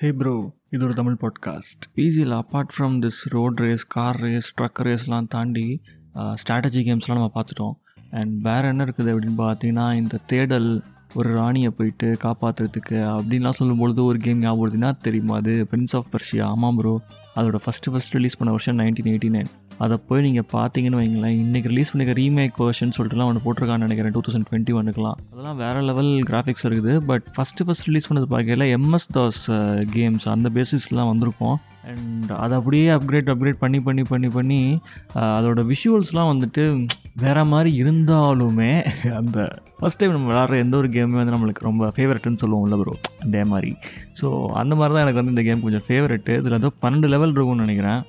ஹே bro இது ஒரு Tamil podcast பிஜியில் apart from this road race car race truck ரேஸ்லாம் தாண்டி strategy கேம்ஸ்லாம் நம்ம பார்த்துட்டோம். அண்ட் வேறு என்ன இருக்குது அப்படின்னு பார்த்தீங்கன்னா இந்த தேடல் ஒரு ராணியை போயிட்டு காப்பாற்றுறதுக்கு அப்படின்லாம் சொல்லும்பொழுது ஒரு கேம் ஞாபகம் வருதுன்னா தெரியுமா அது? பிரின்ஸ் ஆஃப் பர்ஷியா ஆமாம் ப்ரோ அதோட ஃபஸ்ட்டு ஃபஸ்ட் ரிலீஸ் பண்ண வருஷம் நைன்டீன் எயிட்டி நைன் அதை போய் நீங்கள் பார்த்தீங்கன்னு வைங்களேன் இன்றைக்கி ரிலீஸ் பண்ணிக்க ரீமேக் வேர்ஷன் சொல்லிட்டுலாம் ஒன்று போட்டிருக்கான்னு நினைக்கிறேன் டூ தௌசண்ட் டுவெண்ட்டி ஒன்றுக்குலாம் அதெல்லாம் வேறு லெவல் கிராஃபிக்ஸ் இருக்குது பட் ஃபஸ்ட்டு ஃபஸ்ட் ரிலீஸ் பண்ணது பார்க்கல எம்எஸ் தாஸ் கேம்ஸ் அந்த பேசிஸ்லாம் வந்திருக்கும். அண்ட் அதை அப்படியே அப்கிரேட் அப்கிரேட் பண்ணி பண்ணி பண்ணி பண்ணி uh, அதோட விஷுவல்ஸ்லாம் வந்துட்டு வேறு மாதிரி இருந்தாலுமே அந்த ஃபஸ்ட் டைம் நம்ம விளாட்ற எந்த ஒரு கேமுமே வந்து நம்மளுக்கு ரொம்ப ஃபேவரட்னு சொல்லுவோம்ல ப்ரோ அதே மாதிரி. ஸோ அந்த மாதிரி தான் எனக்கு வந்து இந்த கேம் கொஞ்சம் ஃபேவரெட்டு இதில் வந்து பன்னெண்டு லெவல் இருக்கும்னு நினைக்கிறேன்.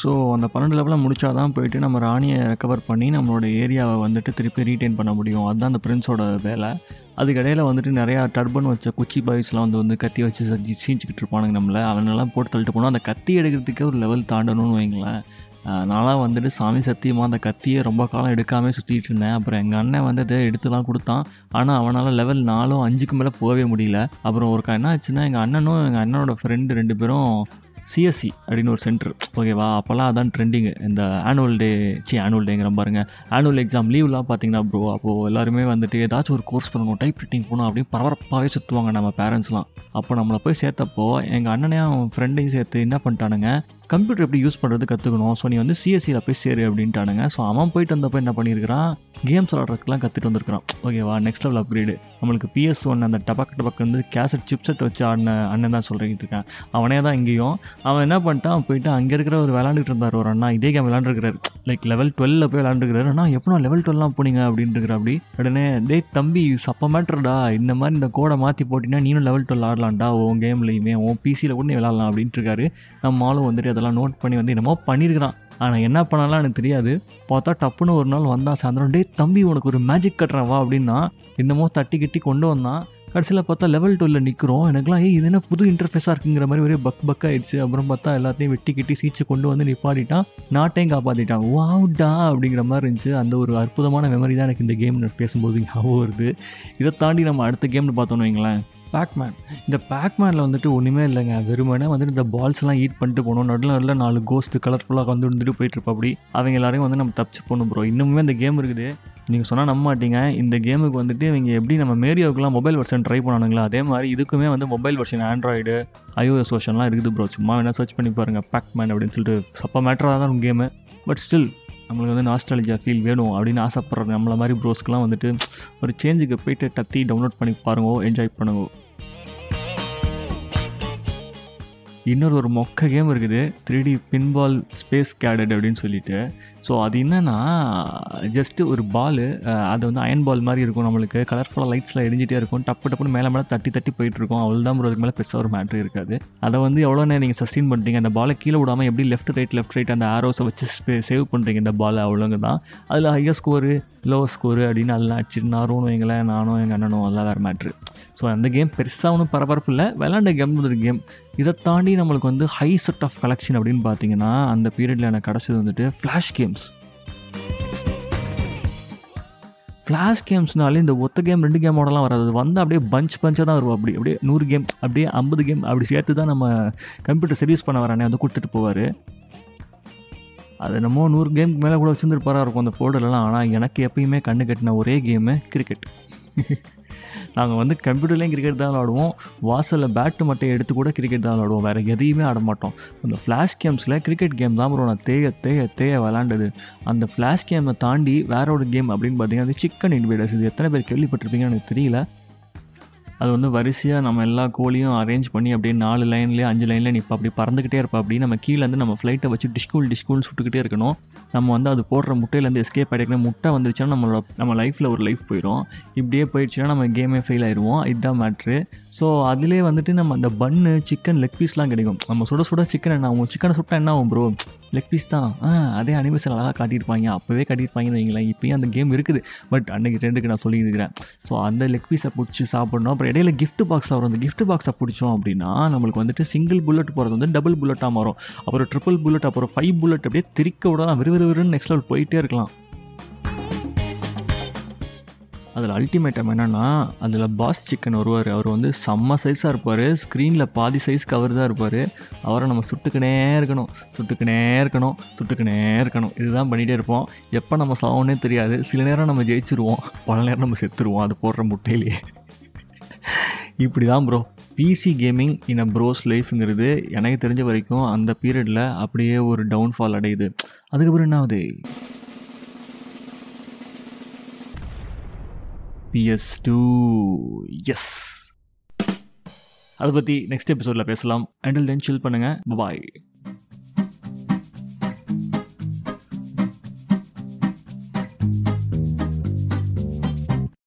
ஸோ அந்த பன்னெண்டு லெவலில் முடிச்சா தான் போயிட்டு நம்ம ராணியை ரெக்கவர் பண்ணி நம்மளோட ஏரியாவை வந்துட்டு திருப்பி ரீட்டைன் பண்ண முடியும். அதுதான் அந்த பிரின்ஸோட வேலை. அதுக்கு இடையில வந்துட்டு நிறையா டர்பன் வச்ச குச்சி பாய்ஸ்லாம் வந்து வந்து கத்தி வச்சு செஞ்சு சீஞ்சிக்கிட்டு இருப்பானுங்க நம்மளை. அவனெல்லாம் போட்டு தள்ளிட்டு போனால் அந்த கத்தி எடுக்கிறதுக்கே ஒரு லெவல் தாண்டணும்னு வைங்களேன். நானாக நான்லாம் வந்துட்டு சாமி சத்தியமாக அந்த கத்தியை ரொம்ப காலம் எடுக்காமல் சுற்றிட்டு இருந்தேன். அப்புறம் எங்கள் அண்ணன் வந்து இதை எடுத்துலாம் கொடுத்தான். ஆனால் அவனால் லெவல் நாலும் அஞ்சுக்கு மேலே போகவே முடியல. அப்புறம் ஒரு என்ன ஆச்சுன்னா எங்கள் அண்ணனும் எங்கள் அண்ணனோட ஃப்ரெண்டு ரெண்டு பேரும் சிஎஸ்சி அப்படின்னு ஒரு சென்டர் ஓகேவா அப்போல்லாம் அதான் ட்ரெண்டிங்கு இந்த ஆனுவல் டே சி ஆனுவல் டேங்கிற பாருங்க. ஆனுவல் எக்ஸாம் லீவ்லாம் பார்த்தீங்கன்னா ப்ரோ அப்போது எல்லாருமே வந்துட்டு ஏதாச்சும் ஒரு கோர்ஸ் பண்ணணும் டைப் ரைட்டிங் போகணும் அப்படின்னு பரபரப்பாகவே சுற்றுவாங்க நம்ம பேரண்ட்ஸ்லாம் அப்போ நம்மளை போய் சேர்த்தப்போ எங்கள் அண்ணனையும் அவன் ஃப்ரெண்டையும் சேர்த்து என்ன பண்ணிட்டானுங்க கம்ப்யூட்டர் எப்படி யூஸ் பண்ணுறது கற்றுக்கணும் ஸோ நீ வந்து சிஎஸ்சியில் போய் சேரு அப்படின்ட்டானுங்க. ஸோ அவன் போயிட்டு வந்தப்போ என்ன பண்ணியிருக்கிறான் கேம்ஸ் விளாட்றதுக்குலாம் கற்றுட்டு வந்திருக்கிறான். ஓகேவா நெக்ஸ்ட் லெவல் அப்கிரேடு நம்மளுக்கு பிஎஸ் ஒன் அந்த டபக் டபக் வந்து கேசட் சிப்செட் வச்சு ஆடின அண்ணன் தான் சொல்லிட்டு இருக்கான் அவனே தான் இங்கேயும். அவன் என்ன பண்ணிட்டான்? போயிட்டு அங்கே இருக்கிற ஒரு விளாண்டுட்டு இருந்தார். ஒரு அண்ணா இதே கேம் விளாண்டுருக்கிறாரு லைக் லெவல் டுவெல்ல போய் விளாண்டுருக்கிறாரு அண்ணா எப்போ லெவல் டுவெல்லாம் போனீங்க அப்படின்ட்டு அப்படி. உடனே டேய் தம்பி சப்ப மேட்ருடா இந்த மாதிரி இந்த கோடை மாற்றி போட்டினா நீனும் லெவல் டுவெல் ஆடலாம்டா. உன் கேம்லையுமே உன் பிசியில் கூட நீ விளாட்லாம் அப்படின்ட்டு இருக்காரு நம்ம ஆளும் வந்துட்டு அதெல்லாம் நோட் பண்ணி வந்து என்னமோ பண்ணியிருக்கிறான் ஆனால் என்ன பண்ணலாம் எனக்கு தெரியாது. பார்த்தா டப்புன்னு ஒரு நாள் வந்தான் சாயந்தரம். டே தம்பி உனக்கு ஒரு மேஜிக் கட்டுறவா வா? அப்படின்னா என்னமோ தட்டி கிட்டி கொண்டு வந்தான். கடைசியில் பார்த்தா லெவல் டுவெல்ல நிற்கிறோம் எனக்குலாம் ஏய் இது என்ன புது இன்டர்ஃபேஸாக இருக்குங்கிற மாதிரி ஒரே பக் பக் ஆயிடுச்சு. அப்புறம் பார்த்தா எல்லாத்தையும் வெட்டி கட்டி சீச்சு கொண்டு வந்து நிப்பாட்டிட்டான். நாட்டையும் காப்பாற்றிட்டான் வாவுடா அப்படிங்கிற மாதிரி இருந்துச்சு. அந்த ஒரு அற்புதமான மெமரி தான் எனக்கு இந்த கேம் பேசும்போது ஞாபகம் வருது. இதை தாண்டி நம்ம அடுத்த கேம்னு பார்த்தோன்னு வைங்களேன். பேக்மேன் இந்த பேக்மேனில் வந்துட்டு ஒன்றுமே இல்லைங்க. வெறுமனே வந்துட்டு இந்த பால்ஸ்லாம் ஈட் பண்ணிட்டு போகணும் நடுவில் நடுவில் நாலு கோஸ்ட் கலர்ஃபுல்லாக வந்து இருந்துட்டு போயிட்டு இருப்பா அப்படி அவங்க எல்லாரையும் வந்து நம்ம தப்பிச்சு போகணும் ப்ரோ இன்னுமே அந்த கேம் இருக்குது. நீங்கள் சொன்னால் நம்ப மாட்டீங்க. இந்த கேமுக்கு வந்துட்டு இவங்க எப்படி நம்ம மேரியோக்கெலாம் மொபைல் வெர்ஷன் ட்ரை பண்ணானுங்களா அதே மாதிரி இதுக்குமே வந்து மொபைல் வெர்ஷன் ஆண்ட்ராய்டு ஐஓஎஸ் வெர்ஷன்லாம் இருக்குது ப்ரோ சும்மா வேணால் சர்ச் பண்ணி பாருங்கள் பேக்மேன் அப்படின்னு சொல்லிட்டு. சப்ப மேட்டராக தான் கேமு பட் ஸ்டில் நம்மளுக்கு வந்து நாஸ்டாலஜியா ஃபீல் வேணும் அப்படின்னு ஆசைப்படுற நம்மள மாதிரி ப்ரோஸ்க்குலாம் வந்துட்டு ஒரு சேஞ்சுக்கு போயிட்டு டத்தி டவுன்லோட் பண்ணி பாருங்கோ என்ஜாய் பண்ணுங்க. இன்னொரு ஒரு மொக்க கேம் இருக்குது. Three D pinball space cadet அப்படின்னு சொல்லிட்டு. ஸோ அது என்னென்னா ஜஸ்ட்டு ஒரு பால் அது வந்து அயன் பால் மாதிரி இருக்கும் நம்மளுக்கு. கலர்ஃபுல்லாக லைட்ஸில் எரிஞ்சிட்டே இருக்கும். டப்பு டப்புன்னு மேலே மேலே தட்டி தட்டி போயிட்டு இருக்கும். அவ்வளோ தான் அதுக்கு மேலே பெருசாக ஒரு மேட்ரு இருக்காது. அதை வந்து எவ்வளோ நேரம் நீங்கள் சஸ்டெயின் பண்ணுறீங்க அந்த பாலை கீழே விடாமல் எப்படி லெஃப்ட் ரைட் லெஃப்ட் ரைட் அந்த ஆரோஸை வச்சு சேவ் பண்ணுறீங்க இந்த பாலை அவ்வளோங்க தான் அதில் ஹையர் ஸ்கோரு லோ ஸ்கோரு அப்படின்னு அதெல்லாம் அடிச்சிட்டு நானும் வைங்களேன் நானும் எங்கள் அண்ணனும் அதெல்லாம் வேறு மேட்ரு ஸோ அந்த கேம் பெருசாக ஒன்றும் பரபரப்பு இல்லை. விளாண்ட கேம் ஒரு கேம் இதை தாண்டி நம்மளுக்கு வந்து ஹை செட் ஆஃப் கலெக்ஷன் அப்படின்னு பார்த்தீங்கன்னா அந்த பீரியடில் எனக்கு கிடச்சது வந்துட்டு ஃப்ளாஷ் கேம்ஸ் ஃப்ளாஷ் கேம்ஸ்னாலே இந்த ஒத்த கேம் ரெண்டு கேமோடலாம் வராது. அது வந்து அப்படியே பஞ்ச் பஞ்சாக தான் வரும் அப்படி அப்படியே நூறு கேம் அப்படியே ஐம்பது கேம் அப்படி சேர்த்து தான் நம்ம கம்ப்யூட்டர் சர்வீஸ் பண்ண வரானே வந்து கொடுத்துட்டு போவார். அது என்னமோ நூறு கேமுக்கு மேலே கூட வச்சுருந்துருப்பாராக இருக்கும் அந்த ஃபோட்டோலலாம் ஆனால் எனக்கு எப்பயுமே கண்ணு கட்டின ஒரே கேமு கிரிக்கெட் நாங்கள் வந்து கம்ப்யூட்டர்லேயும் கிரிக்கெட் தான் விளாடுவோம். வாசலில் பேட்டு மட்டும் எடுத்து கூட கிரிக்கெட் தான் விளாடுவோம். வேறு எதையுமே ஆட மாட்டோம். அந்த ஃப்ளாஷ் கேம்ஸில் கிரிக்கெட் கேம் தான் ப்ரோ நான் தேய தேய தேய விளாண்டது. அந்த ஃப்ளாஷ் கேமை தாண்டி வேற ஒரு கேம் அப்படின்னு பார்த்தீங்கன்னா சிக்கன் இன்வைடர்ஸ் இது எத்தனை பேர் கேள்விப்பட்டிருப்பீங்கன்னு எனக்கு தெரியல. அது வந்து வரிசையாக நம்ம எல்லா கோழியும் அரேஞ்ச் பண்ணி அப்படியே நாலு லைன்லேயே அஞ்சு லைன்லேயே நிற்பா அப்படி பறந்துக்கிட்டே இருப்பா. அப்படி நம்ம கீழே வந்து நம்ம ஃப்ளைட்டை வச்சு டிஸ்கூல் டிஸ்கூல் சுட்டுக்கிட்டே இருக்கணும். நம்ம வந்து அது போடுற முட்டையிலேருந்து எஸ்கேப் ஆகிட்டு முட்டை வந்துருச்சுன்னா நம்மளோட நம்ம லைஃப்பில் ஒரு லைஃப் போயிடும் இப்படியே போயிடுச்சுன்னா நம்ம கேமே ஃபெயில் ஆயிடுவோம் இதுதான் மேட்ரு ஸோ அதிலே வந்துட்டு நம்ம அந்த பன்னு சிக்கன் லெக் பீஸ்லாம் கிடைக்கும். நம்ம சுட சுட சிக்கன் என்ன ஆகும் சிக்கனை சுட்டா என்ன ஆகும் ப்ரோ லெக் பீஸ் தான். ஆ அதே அனிமேஷன் அழகாக காட்டியிருப்பாங்க. அப்போவே காட்டியிருப்பாங்கன்னு வைங்களேன். இப்போயும் அந்த கேம் இருக்குது. பட் அன்றைக்கி ரெண்டுக்கு நான் சொல்லியிருக்கிறேன். ஸோ அந்த லெக் பீஸை பிடிச்சி சாப்பிட்ணும். அப்புறம் இடையில கிஃப்ட் பாக்ஸ் வரும். அந்த கிஃப்ட் பாக்ஸை பிடிச்சோம் அப்படின்னா நம்மளுக்கு வந்துட்டு சிங்கிள் புல்லட் போகிறது வந்து டபுள் புல்லட்டாக மாறும். அப்புறம் ட்ரிபிள் புல்லட் அப்புறம் ஃபைவ் புல்லட் அப்படியே திரிக்க விடலாம். விறுவிறுன்னு நெக்ஸ்ட் லெவல் போயிட்டே இருக்கலாம். அதில் அல்டிமேட்டம் என்னென்னா அதில் பாஸ் சிக்கன் வருவார். அவர் வந்து செம்ம சைஸாக இருப்பார். ஸ்க்ரீனில் பாதி சைஸ் கவர் தான் இருப்பார். அவரை நம்ம சுட்டுக்கினே இருக்கணும். சுட்டுக்கினே இருக்கணும். சுட்டுக்கினே இருக்கணும். இதுதான் பண்ணிகிட்டே இருப்போம். எப்போ நம்ம சாவோன்னே தெரியாது. சில நேரம் நம்ம ஜெயிச்சிருவோம். பல நேரம் நம்ம செத்துருவோம். அது போடுற முட்டையிலேயே இப்படி தான் bro PC gaming in a bro's லைஃப்ங்கிறது எனக்கு தெரிஞ்ச வரைக்கும் அந்த பீரியடில் அப்படியே ஒரு டவுன்ஃபால் அடையுது. அதுக்கப்புறம் என்ன ஆகுது? பிஎஸ் டூ எஸ் அதை பற்றி நெக்ஸ்ட் எபிசோடில் பேசலாம். அண்டில் தென் சில் பண்ணுங்கள் பாய்